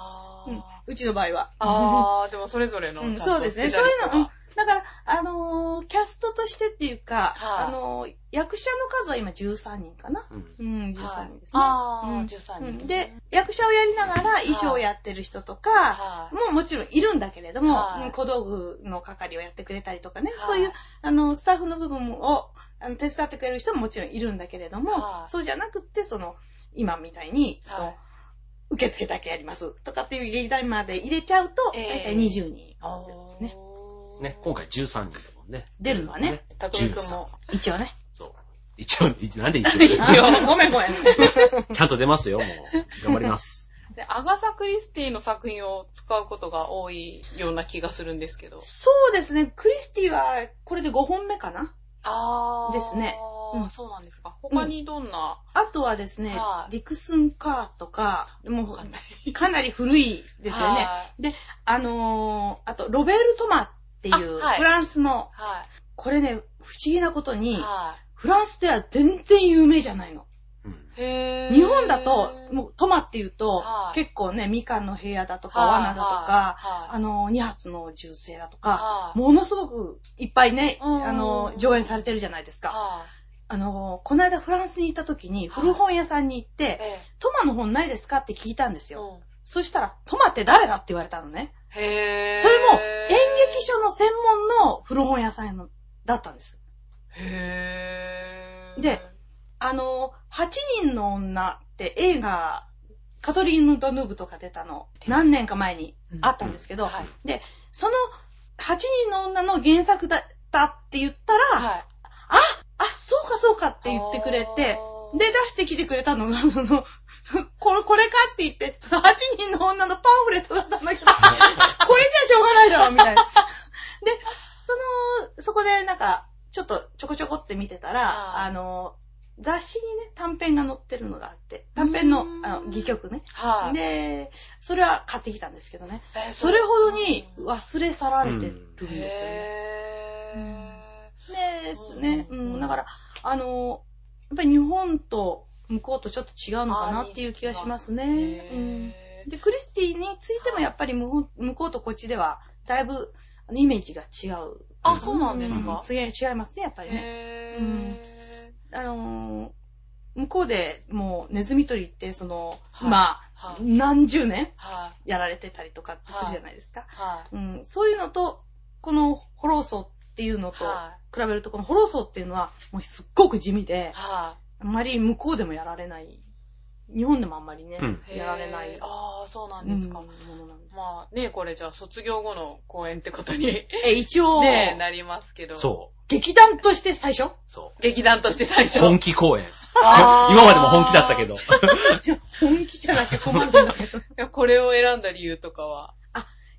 う。うんうちの場合は。あー、でもそれぞれのそうですね。そういうの、うん。だから、あのーキャストとしてっていうか、はい。あのー役者の数は今13人かな。うん。うん、13はい人ですね。あー、うん。13人。うんで、役者をやりながら衣装をやってる人とか、はい。もうもちろんいるんだけれども、はい。うん小道具の係をやってくれたりとかね、はい。そういう、あの、スタッフの部分をあの手伝ってくれる人ももちろんいるんだけれども、はい。そうじゃなくって、その、今みたいに、その、はい。受付だけやりますとかっていう劇団まで入れちゃうと、ええ。だいたい20人。あーねね、今回13人だもんね。出るのはね。たくみくんも。一応ね。そう。一応、一なんで一応？一応、ごめんごめん。ちゃんと出ますよ、もう。頑張ります。で、アガサ・クリスティの作品を使うことが多いような気がするんですけど。そうですね、クリスティはこれで5本目かな？あー。ですねうんそうなんですか。他にどんな、あとはですね、はいディクスンカーとか、もわかんなうかなり古いですよね。はで、あのーあと、ロベール・トマっていうあはいフランスの、はこれね、不思議なことい。に、はフランスでは全然有名じゃないの。うん。日本だと、もうトマっていうと、はい結構ね、みかんの部屋だとか、はい罠だとか、はいあの、二発の銃声だとか、はいものすごくいっぱいね、うんあの、上演されてるじゃないですか。はあの、この間フランスに行った時に、古本屋さんに行っい。て、えトマの本ないですかって聞いたんですよ。えうんそしたら、トマって誰だって言われたのね。へー。それも、演劇書の専門の古本屋さんだったんです。へー。で、あの、8人の女って映画、カトリーヌ・ドヌーブとか出たの、何年か前にあったんですけど、はい。で、その8人の女の原作だったって言ったら、はい。あ、そうかそうかって言ってくれて、で、出してきてくれたのが、その、これ、これかって言って、その8人の女のパンフレットだったんだけど、これじゃしょうがないだろ、みたいな。で、その、そこでなんか、ちょっとちょこちょこって見てたら、はいあの、雑誌にね、短編が載ってるのがあって、短編のうんあの戯曲ね。はい。で、それは買ってきたんですけどね。えーそれほどにうん忘れ去られてるんですよね。へですね。ううんん、だから、あの、やっぱり日本と向こうとちょっと違うのかなっていう気がしますね。で、クリスティについてもやっぱり向こうとこっちでは、だいぶイメージが違う。あ、そうなんですか？うん違いますね、やっぱりね。へー。あのー向こうでもうネズミ捕りって、その、はいまあ、はい何十年はい。やられてたりとかってするじゃないですか。はい。うん、そういうのと、このホローソーっていうのとは比べると、このホローソーっていうのは、もうすっごく地味で、はあんまり向こうでもやられない。日本でもあんまりね、うんい。やられない。ああ、そうなんうんですか。ものなんでまあね、これじゃあ卒業後の公演ってことにえ、一応、ね、なりますけど。そ劇団として最初？う。そう。劇団として最初。本気公演。今までも本気だったけど。本気じゃなきゃ困るんだけど。いやこれを選んだ理由とかは？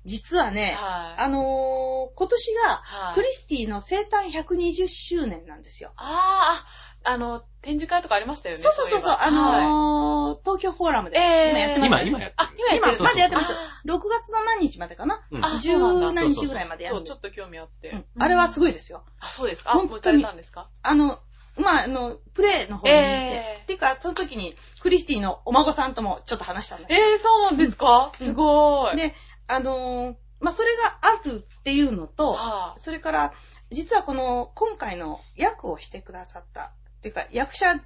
実はね、はい。あのー今年が、はいクリスティの生誕120周年なんですよ。あーあ、あの、展示会とかありましたよね。そうそうそうそう、あのー東京フォーラムでえー。今やってますよね。今、今やってあ、る。今やってる。今まだやってますあ6月の何日までかな、うん。十何日ぐらいまで。やそう、るんですちょっと興味あって。うん。あれはすごいですよ。あ、そうですか？あ、本当に。もう行かれたんですか？あの、まあ、あの、プレイの方に行って、えー。っていうか、その時に、クリスティのお孫さんともちょっと話したんだけえー、そうなんですか？うん。すごど、い。で、あのーまあ、それがあるっていうのと、はそれから、実はこの、今回の役をしてくださった、っていうか、役者、ん？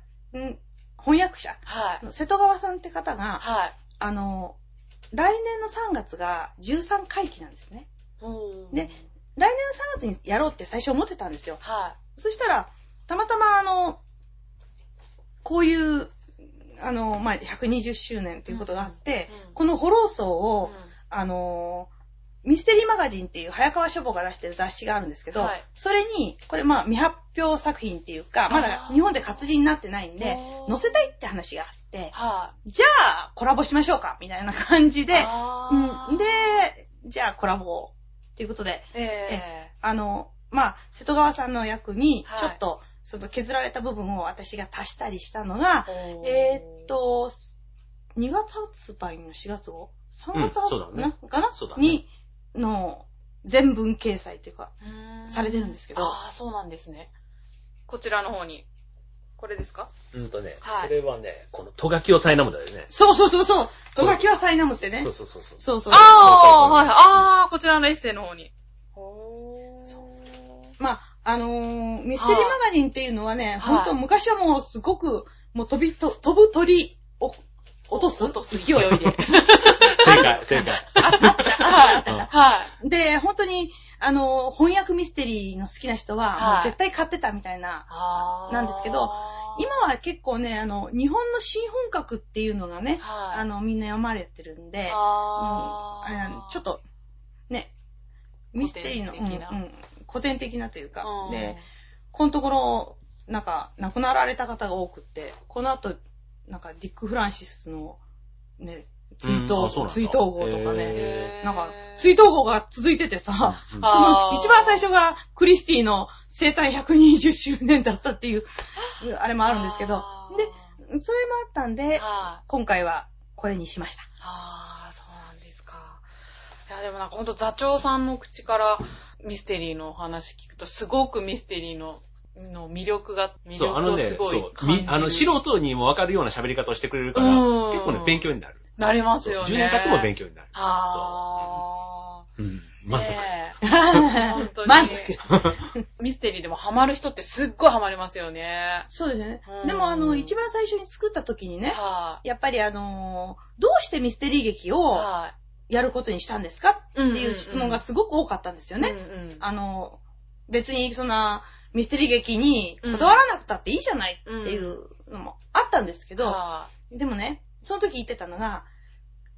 翻訳者？い。はい。瀬戸川さんって方が、はい。あのー来年の3月が13回忌なんですね。うんで、来年の3月にやろうって最初思ってたんですよ。はそしたら、たまたまあの、こういう、あの、まあ、120周年ということがあって、うんうんこのホローソーい。を、うんあの、ミステリーマガジンっていう早川書房が出してる雑誌があるんですけど、はい。それに、これまあ未発表作品っていうか、まだ日本で活字になってないんで載せたいって話があって、はじゃあコラボしましょうかみたいな感じい。で、うん、で、じゃあコラボということで、えあの、まあ、瀬戸川さんの役にはい、ちょっと、その削られた部分を私が足したりしたのが、ー。えーっ、と、2月発売の4月号 ?3 月発うんそうだね。な？かな？そうだね。に、の、全文掲載というか、うされてるんですけどああ、そうなんですね。こちらの方に。これですか？うんとね、はいそれはね、このトガキをサイナムだよね。そうそうそうそう、トガキはサイナムってね。そうそうそうそう。そうそう。ああ、はい。ああ、こちらのエッセイの方に。ほーそうまあ、あのーミステリーマガジンっていうのはね、はい本当昔はもうすごく、もう飛びと、飛ぶ鳥を落とす落とす勢い。勢いで。正解、正解。はい。で、本当に、あの、翻訳ミステリーの好きな人は、はい絶対買ってたみたいな。なんですけど、今は結構ね、あの、日本の新本格っていうのがね、はい。あの、みんな読まれてるんで、うん、ちょっと、ね、ミステリーの、古典的なうんうん古典的なというか、うんで、このところ、なんか、亡くなられた方が多くって、この後、なんか、ディック・フランシスの、ね、追うんあそうなん追悼号とかね、なんか、追悼号が続いててさ、うんその、一番最初がクリスティの生誕120周年だったっていう、あれもあるんですけどで、それもあったんで、はい。今回はこれにしました。ああ、そうなんですか。いや、でもなんかほんと座長さんの口からミステリーのお話聞くと、すごくミステリーの、の魅力が、魅そう、あのね力をす、ごいそう、感じる。みあの、素人にもわかるような喋り方をしてくれるから、うん結構ね、勉強になる。なりますよね。10年経っても勉強になる。あうん。あ。満足。ねえ 本当に。満足。ミステリーでもハマる人ってすっごいハマりますよね。そうですよねうん。でも、あの、一番最初に作った時にね、はやっぱりあのーどうしてミステリー劇い。をはやることにしたんですかい。っっていう質問がすごく多かったんですよね。うんうん。あの、別にそんなミステリー劇に断らなくたっていいじゃないっていうのもあったんですけど、はでもね、その時言ってたのが、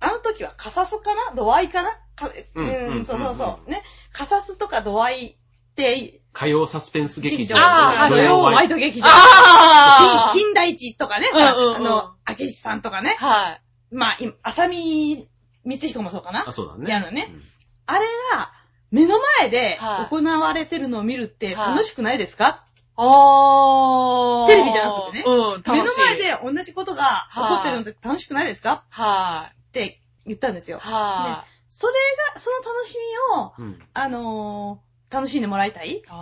あの時はカサスかな？度合いかな？かうんうん、そうそううんそう。ね？カサスとか度合いって、火曜サスペンス劇場あー土曜ワイド。ド劇場。あ金金田一とかね、うんうんうんあの、明智さんとかねー。はい。まあ、今浅見光彦もそうかな？あ、。そうだね。やるのねうんあれが、目の前ではい行われてるのを見るってはい楽しくないですか、あー。テレビじゃなくてねうん、楽しい。目の前で同じことが起こってるのって楽しくないですか？はって言ったんですよい。。はそれが、その楽しみを、うん。あのー楽しんでもらいたい？だか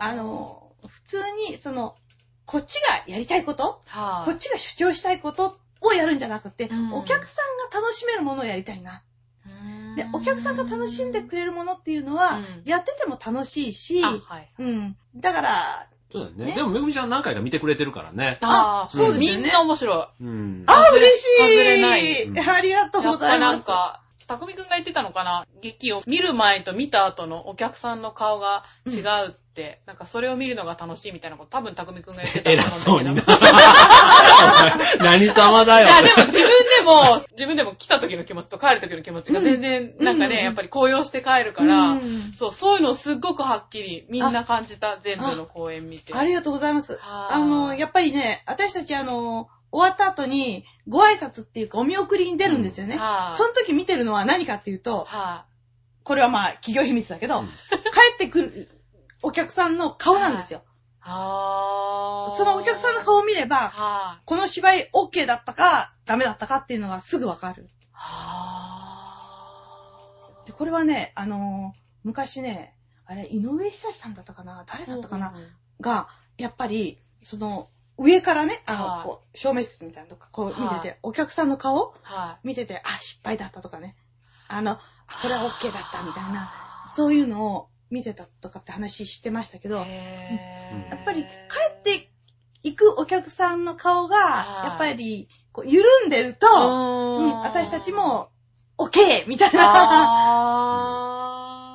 あ、のー普通に、その、こっちがやりたいこと、はい。こっちが主張したいことをやるんじゃなくて、うんお客さんが楽しめるものをやりたいな。で、お客さんが楽しんでくれるものっていうのは、うんやってても楽しいし、あ、はい。うん。だから、そうだよね。ねでも、めぐみちゃん何回か見てくれてるからね。あーそうですよねみんな面白い。うん。あ、嬉しい外れないうんありがとうやっぱございます。なんか、たくみくんが言ってたのかな？劇を見る前と見た後のお客さんの顔が違うって、なんかそれを見るのが楽しいみたいなこと多分たくみくんが言ってたと思偉そうにな。何様だよ。いや、でも自分でも、自分でも来た時の気持ちと帰る時の気持ちが全然、なんかね、うんやっぱり高揚して帰るから、うんそう、そういうのをすっごくはっきりみんな感じた、全部の公演見て。ありがとうございます。はいあの、やっぱりね、私たちあの、終わった後に、ご挨拶っていうか、お見送りに出るんですよね。はいその時見てるのは何かっていうと、はこれはまあ、企業秘密だけど、うん帰ってくるお客さんの顔なんですよ。い。あーそのお客さんの顔を見れば、はい。この芝居 OK だったか、ダメだったかっていうのがすぐわかる。はで、これはね、あのー昔ね、あれ、井上久志さんだったかな？誰ーだったかな、うんうんうんが、やっぱり、その、上からね、あの、はいこう、照明室みたいなとここう見てて、はいお客さんの顔は見てて、あ、失敗だったとかね。あの、あこれは OK だったみたいな、いそういうのを見てたとかって話してましたけど、やっぱり帰っていくお客さんの顔が、はいやっぱり、こう、緩んでると、うん、私たちも、OK! みたいな。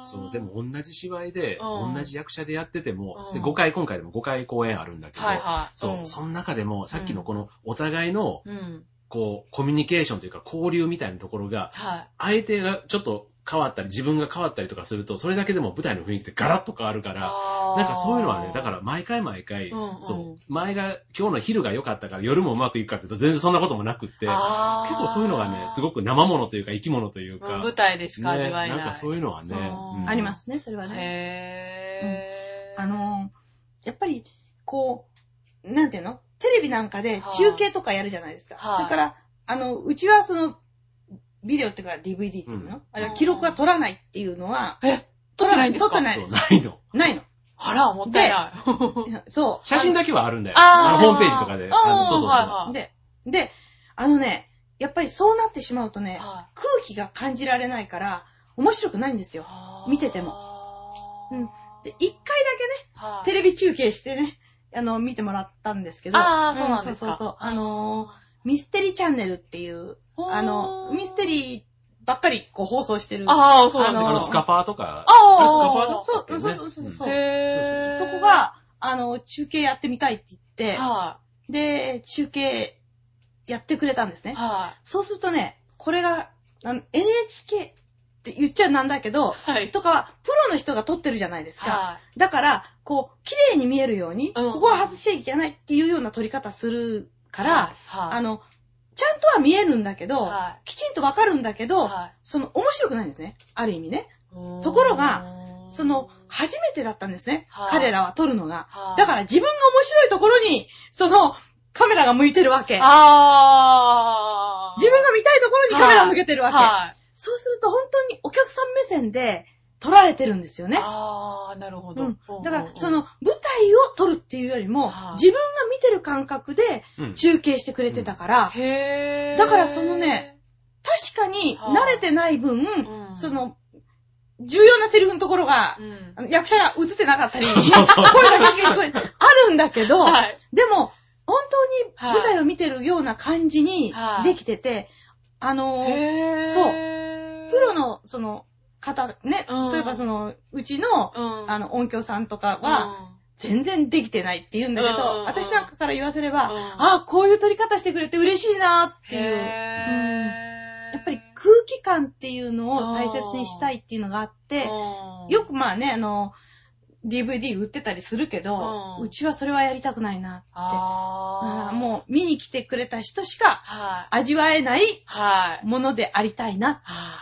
そう、でも同じ芝居で、うん同じ役者でやってても、うんで5回、今回でも5回公演あるんだけど、はいはい。そう、んその中でも、さっきのこのお互いの、うん。こう、コミュニケーションというか交流みたいなところが、はい。相手がちょっと変わったり、自分が変わったりとかすると、それだけでも舞台の雰囲気ってガラッと変わるから、なんかそういうのはね、だから毎回毎回、うんうん。そう、前が、今日の昼が良かったから夜もうまくいくかっていうと全然そんなこともなくって、結構そういうのがね、すごくく生物というか生き物というか、舞台でしか味わえない。ねなんかそういうのはね、う。んうん。ありますね、それはね。へー。あのー、やっぱり、こう、なんていうの？テレビなんかで中継とかやるじゃないですか。はい。それから、あの、うちはその、ビデオっていうか DVD っていうの、うんあれは記録が取らないっていうのは、え、撮ってないんですか？撮ってないです。ないの？ないの。あら、もったいない。そう。写真だけはあるんだよ。あーあのホームページとかで。あのそうそうそう。はいはいで、で、あのね、やっぱりそうなってしまうとね、は空気が感じられないから、面白くないんですよ。い見ててもうんで、一回だけね、はいテレビ中継してね、あの、見てもらったんですけど。あーそうなんですかそうそうそう。あのーミステリーチャンネルっていう、あの、ミステリーばっかりこう放送してる。ああ、そうなんですあのあの、スカパーとか。あーあれスカパーだそうったっけ？ねそうそうそうそうへー。そこ、が、あの、中継やってみたいって言って、はで、中継やってくれたんですい。ね。はそうするとね、これが、NHK って言っちゃなんだけど、い。はい。とかは、プロの人が撮ってるじゃないですか。はい。だから、こう、綺麗に見えるように、うんここは外しちゃいけないっていうような撮り方するから、はい、あの、ちゃんとは見えるんだけど、はきちんとわかるんだけど、はその、面白くないんですね。ある意味ね。い。ところがうんその、、初めてだったんですね。はい彼らは撮るのが。はいだから自分が面白いところに、その、カメラが向いてるわけ。自分が見たいところにカメラを向けてるわけ。はい。そうすると本当にお客さん目線で撮られてるんですよね。あー、なるほど。うんうんだから、その、、舞台を撮るっていうよりもはい、自分が見てる感覚でうん。中継してくれてたから、へー。だからそのね、確かにはい慣れてない分、うんその、重要なセリフのところがう、んあ。の役者が映ってなかったり、そうそう声だけしか聞こえ。あるんだけど、はい。でも、本当はいに舞台を見てるような感じにはいできてて、あのー、へー。そうプロ、の、その、方、ね、うん例えばその、うちの、うん。あの、音響さんとかは、全然できてないって言うんだけうんど、私なんかから言わせれば、うんああ、こういう撮り方してくれて嬉しいなっていう。へー。やっぱり空気感っていうのを大切にしたいっていうのがあって、うんよくまあね、あの、DVD 売ってたりするけど、ううんちはそれはやりたくないなって。もう見に来てくれた人しかはい。味わえないはい。ものでありたいな。は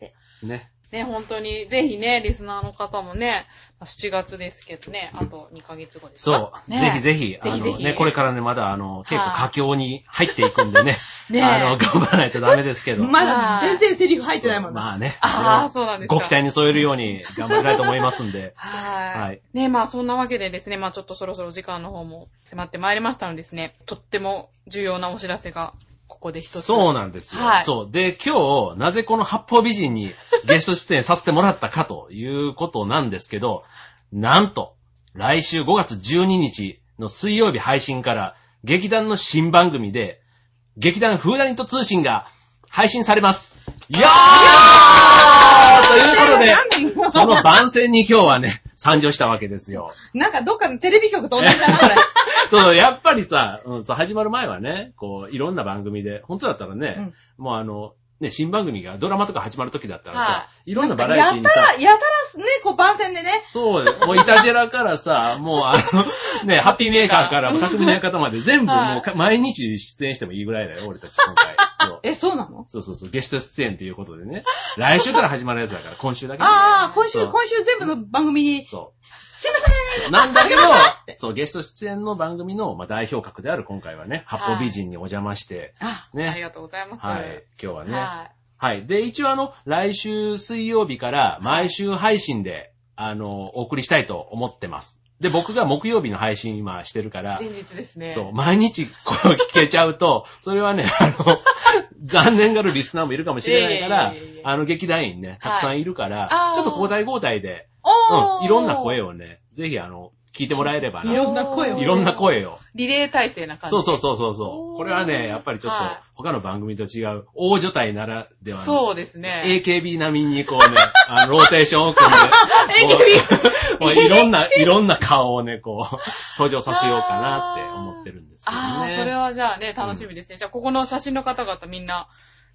ね。い。ね、本当に、ぜひね、リスナーの方もね、7月ですけどね、あと2ヶ月後ですそかう。ねぜひぜひ、あぜひぜひのね、これからね、まだあの、結構はい佳境に入っていくんでね、ねあの、頑張らないとダメですけど。まだ全然セリフ入ってないもんな。まあね。ああ、そうなんですか。ご期待に添えるように頑張りたいと思いますんで。はい。はいね、まあそんなわけでですね、まあちょっとそろそろ時間の方も迫ってまいりましたのでですね、とっても重要なお知らせがここで一つ。そうなんですよ。はいそう。で、今日、なぜこの八方美人にゲスト出演させてもらったかということなんですけど、なんと、来週5月12日の水曜日配信から、劇団の新番組で、劇団フーダニット通信が配信されます。いやーということで、その番宣に今日はね、参上したわけですよ。なんかどっかのテレビ局と同じだな、これ。そう、やっぱりさ、うん、そう、始まる前はね、こう、いろんな番組で、本当だったらね、もうあの、ね、新番組が、ドラマとか始まる時だったらさ、、はいろんなバラエティにさ、やたら、やたらね、こう番宣でね。そうよ、もうイタジェラからさ、もうあの、ね、ハッピーメーカーから、匠の館まで全部もうか、毎日出演してもいいぐらいだよ、俺たち今回。え、そうなの？そうそうそう、ゲスト出演ということでね。来週から始まるやつだから、今週だけ、ね。ああ、今週、今週全部の番組に、そすいませんう。なんだけどそう、ゲスト出演の番組の、まあ、代表格である今回はね、八方美人にお邪魔して、あ、ありね。がとうございます。はい、今日はね。ははい。で、一応あの、来週水曜日から毎週配信で、あの、お送りしたいと思ってます。で、僕が木曜日の配信今してるからい。、前日ですね。そう、毎日これを聞けちゃうと、それはね、あの、残念がるリスナーもいるかもしれないからあの、劇団員ね、たくさんいるから、あーちょっと交代交代で、おーうん、いろんな声をね、ぜひあの、聞いてもらえればな。いろんな声をいろんな声を。リレー体制な感じ。そうそうそうそうこれはね、やっぱりちょっとはい他の番組と違う、大所帯ならではのそうですね。AKB 並みにこうね、あの、ローテーションを組んで、もうもういろんな、いろんな顔をね、こう、登場させようかなって思ってるんですけどね。ああ、それはじゃあね、楽しみですね。じゃあ、ここの写真の方々みんな、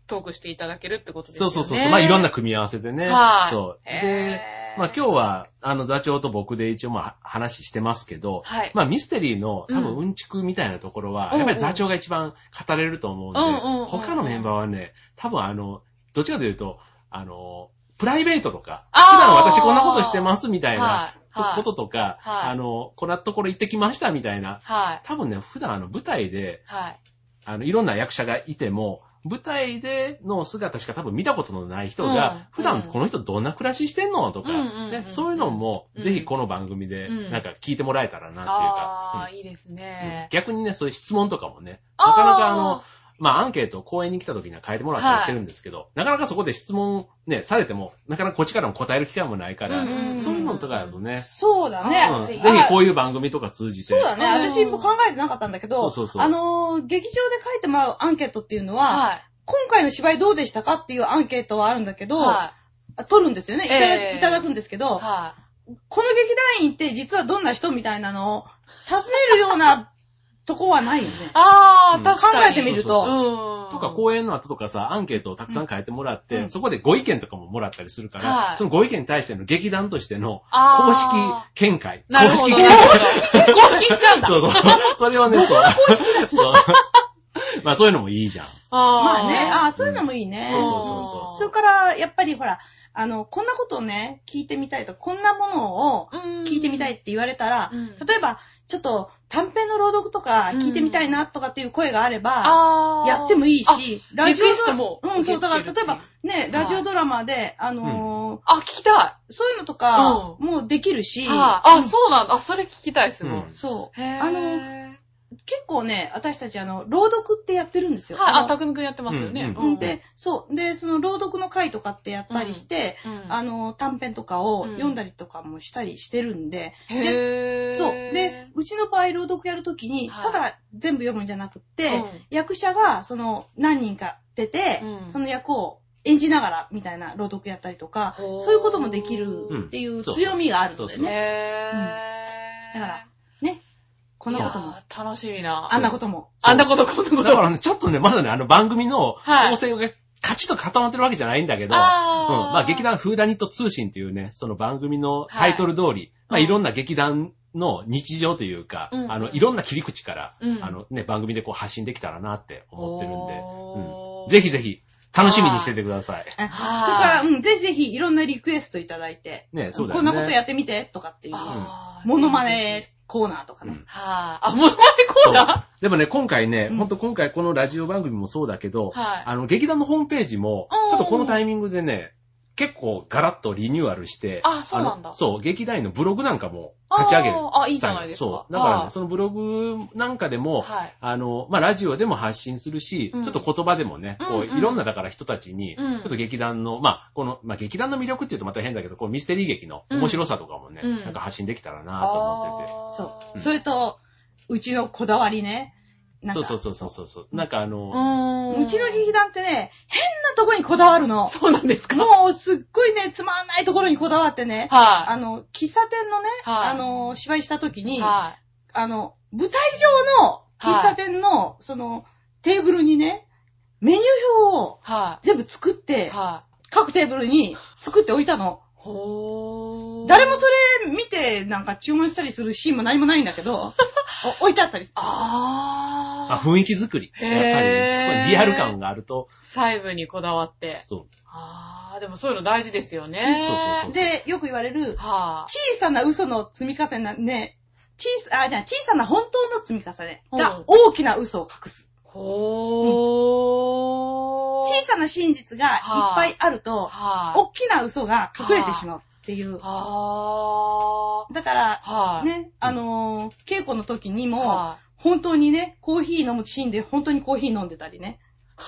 トークしていただけるってことですよね。そうそうそう。まあいろんな組み合わせでね。はい。そう。へで、ーまあ今日は、あの座長と僕で一応まあ話してますけど、はい。まあミステリーの多分うんうんちくみたいなところは、うんやっぱり座長が一番語れると思うんで、うん他のメンバーはね、多分あの、どっちかというと、あの、プライベートとか、普段私こんなことしてますみたいな。こととか、はいあの、こんなところ行ってきましたみたいな、はい。多分ね、普段あの舞台で、はい。あの、いろんな役者がいても、舞台での姿しか多分見たことのない人うん。が、普段うん。この人どんな暮らししてんの？とか、そういうのも、うん。ぜひこの番組でうん。なんか聞いてもらえたらなっていうあか、あ、いいですうん。ね。逆にね、そういう質問とかもね、なかなかあの、まあアンケートを公演に来た時には変えてもらったりしてるんですけど、なかなかそこで質問ね、されても、なかなかこっちからも答える機会もないから、うんうんうんそういうのとかだとね、そうだうんね。ぜひこういう番組とか通じて。そうだね。うん私も考えてなかったんだけど、そうそうそうあのー、劇場で書いてもらうアンケートっていうのは、はい。今回の芝居どうでしたかっていうアンケートはあるんだけど、は取るんですよね。いただ,、ええいただくんですけい。ど、はこの劇団員って実はどんな人みたいなのを尋ねるようなとこはないよねい。。ああ、うん確かに。考えてみるとうん。とか、公演の後とかさ、アンケートをたくさん書いてもらって、うんそこでご意見とかももらったりするから、はいそのご意見に対しての劇団としてのあー公式見解。なるほど。公式見解。公式しちゃうんだ。そうそう。それをね、そう。そう まあそういうのもいいじゃん。あーまあね、ああ、そういうのもいいね。そうそうそうそうそれから、やっぱりほら、あの、こんなことをね、聞いてみたいとか、こんなものを聞いてみたいい。って言われたら、うん例えば、ちょっと短編の朗読とか聞いてみたいなとかっていう声があれば、やってもいいし、リクエストもうん、そう、だから例えばね、ラジオドラマで、あのーあ、聞きたそういうのとか、うもうできるし。あ、そうなんだ。あ、それ聞きたい、すごい。うんそう。あの、結構ね、私たちあの、朗読ってやってるんですよ。はい、あ、のたくみくんやってますよね。うんうん。うんで、そう。で、その朗読の会とかってやったりして、うんあの、短編とかをうん。読んだりとかもしたりしてるんで、へー。そう。で、うちの場合朗読やるときに、はい。ただ全部読むんじゃなくって、うん。役者がその何人か出て、うん。その役を演じながらみたいな朗読やったりとか、そういうこともできるっていう強みがあるのでそうそうね。へーだから、ね。こんなことも。楽しみな。あんなことも。あんなこと、こんなこと。だからね、ちょっとね、まだね、あの番組のはい。構成がカチッと固まってるわけじゃないんだけど、あー。うん、まあ劇団フーダニット通信っていうね、その番組のタイトル通り、まあうん。いろんな劇団の日常というか、うん。うんあの、いろんな切り口から、うん。あのね、番組でこう発信できたらなって思ってるんで、うん、ぜひぜひ、楽しみにしててください。あはいそれから、うん、ぜひぜひいろんなリクエストいただいて、ね、そうだよね。こんなことやってみてとかっていう、モノマネコーナーとかね。うん。はい。あ、モノマネコーナでもね、今回ね、うん。ほんと今回このラジオ番組もそうだけど、はい。あの、劇団のホームページもうん、ちょっとこのタイミングでね、結構ガラッとリニューアルして、あそうなんだ。のそう、劇団員のブログなんかも立ち上げる。あいいじゃないですか。そう。だからね、はいそのブログなんかでも、はい。あの、まあ、ラジオでも発信するし、うん。ちょっと言葉でもね、こう、うん。うんいろんなだから人たちに、うん。ちょっと劇団の、まあ、この、まあ、劇団の魅力って言うとまた変だけど、こう、ミステリー劇の面白さとかもね、うん。なんか発信できたらなと思ってて。そう。うん。それと、うちのこだわりね。なんかそうそうそうそうそう。なんかあの、うーん。うちの劇団ってね、変なとこにこだわるの。そうなんですか？もうすっごいね、つまんないところにこだわってね。はあの、喫茶店のね、はいあの、芝居した時い。に、はあの、舞台上の喫茶店の、その、テーブルにね、メニュー表を全部作っい。て、はい。各テーブルに作っておいたの。ほー。誰もそれ見てなんか注文したりするシーンも何もないんだけど、お置いてあったり。あー。あ、雰囲気作り。やっぱり、へーすごいリアル感があると、細部にこだわって。そう。あー、でもそういうの大事ですよね。そうそうそうで、よく言われる、は小さな嘘の積み重ね、ね、小さ、あ、じゃあ小さな本当の積み重ねうんが大きな嘘を隠す。い。ほー。小さな真実がいっぱいあると、はい。大きな嘘が隠れてしまうっていう。はだから、ー。はい。ね、あのー稽古の時にも、は本当にね、コーヒー飲むシーンで本当にコーヒー飲んでたりね。い。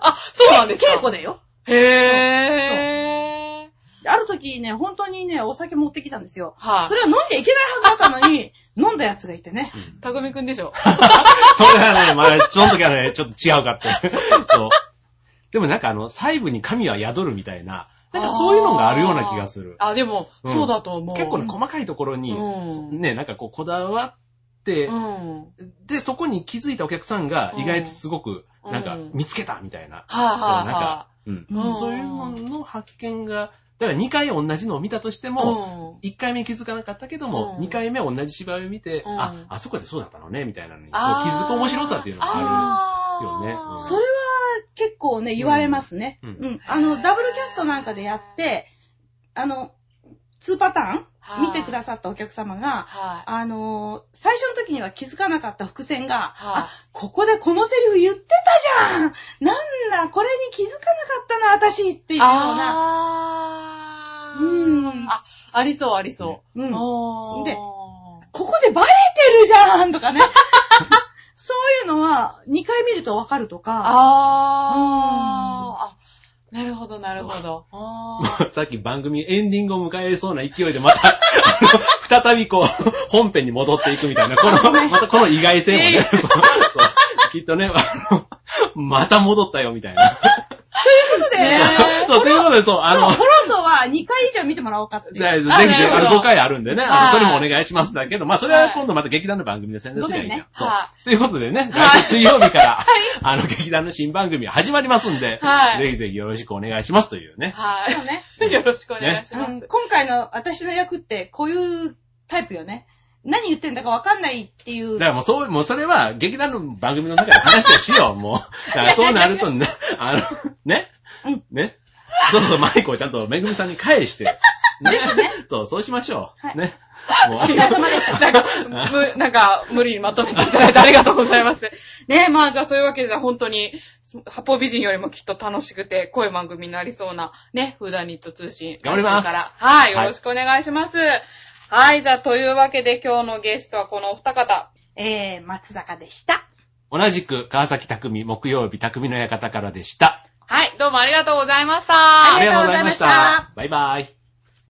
あ、そうなんですか？稽古でよ。へー。ある時ね、本当にね、お酒持ってきたんですよ。はい。それは飲んじゃいけないはずだったのに、飲んだやつがいてね。うんたくみくんでしょ？それはね、まあ、その時はね、ちょっと違うかって。そう。でもなんかあの、細部に神は宿るみたいな、なんかそういうのがあるような気がする。あ、でも、うんそうだと思う。結構ね、細かいところに、うんね、なんかこう、こだわって、うん。で、そこに気づいたお客さんが意外とすごく、なんかうん。見つけたみたいな。そういうのの発見が、だから2回同じのを見たとしてい。も、うん。1回目気づかなかったけども、うん。2回目同じ芝居を見て、うん。あ、あそこでそうだったのね、みたいなのに、気づく面白さっていうのがああーよね。うん。それは結構ね、言われますね。ううん。ん。あの、ダブルキャストなんかでやって、あの、2パターンはい見てくださったお客様が、はい。あのー最初の時には気づかなかった伏線が、はいあ、ここでこのセリフ言ってたじゃんなんだ、これに気づかなかったな、私っていうような。あーうんあ、ありそう、ありそう。うん。でここでバレてるじゃんとかね。そういうのは2回見るとわかるとか。あーあ、なるほど、なるほど。さっき番組エンディングを迎えそうな勢いでまた、再びこう、本編に戻っていくみたいな、この、またこの意外性もね、きっとね、あの、また戻ったよみたいな。ということで、ねそう、ということで、そう、あの、そう、ホロンドは2回以上見てもらおうかっていう。ぜひぜひ、あの、5回あるんでね、あのはいそれもお願いしますだけど、まあ、それは今度また劇団の番組で宣伝すればいいじゃん。ねそうは。ということでね、はい来週水曜日から、あの、劇団の新番組が始まりますんで、はいぜひぜひよろしくお願いしますというね。は。い。よろしくお願いします。うん今回の私の役ってこういうタイプよね。何言ってんだかわかんないっていう。だからもうそう、もうそれは劇団の番組の中で話をしよう、もう。だからそうなるとね、あの、ね？うん。ね？そうそう、マイクをちゃんとめぐみさんに返して。ね。ね？そう、そうしましょう。はいね？もうお疲れ様でした。なんか、む、なんか、無理にまとめていただいてありがとうございます。ねまあじゃあそういうわけで、本当に、八方美人よりもきっと楽しくて、濃い番組になりそうな、ね、フーダーニット通信。頑張ります。はい、よろしくお願いします。はい、じゃあというわけで今日のゲストはこのお二方。えー、松坂でした。同じく川崎匠木曜日匠の館からでした。はい、どうもありがとうございました。ありがとうございましたバイバイ。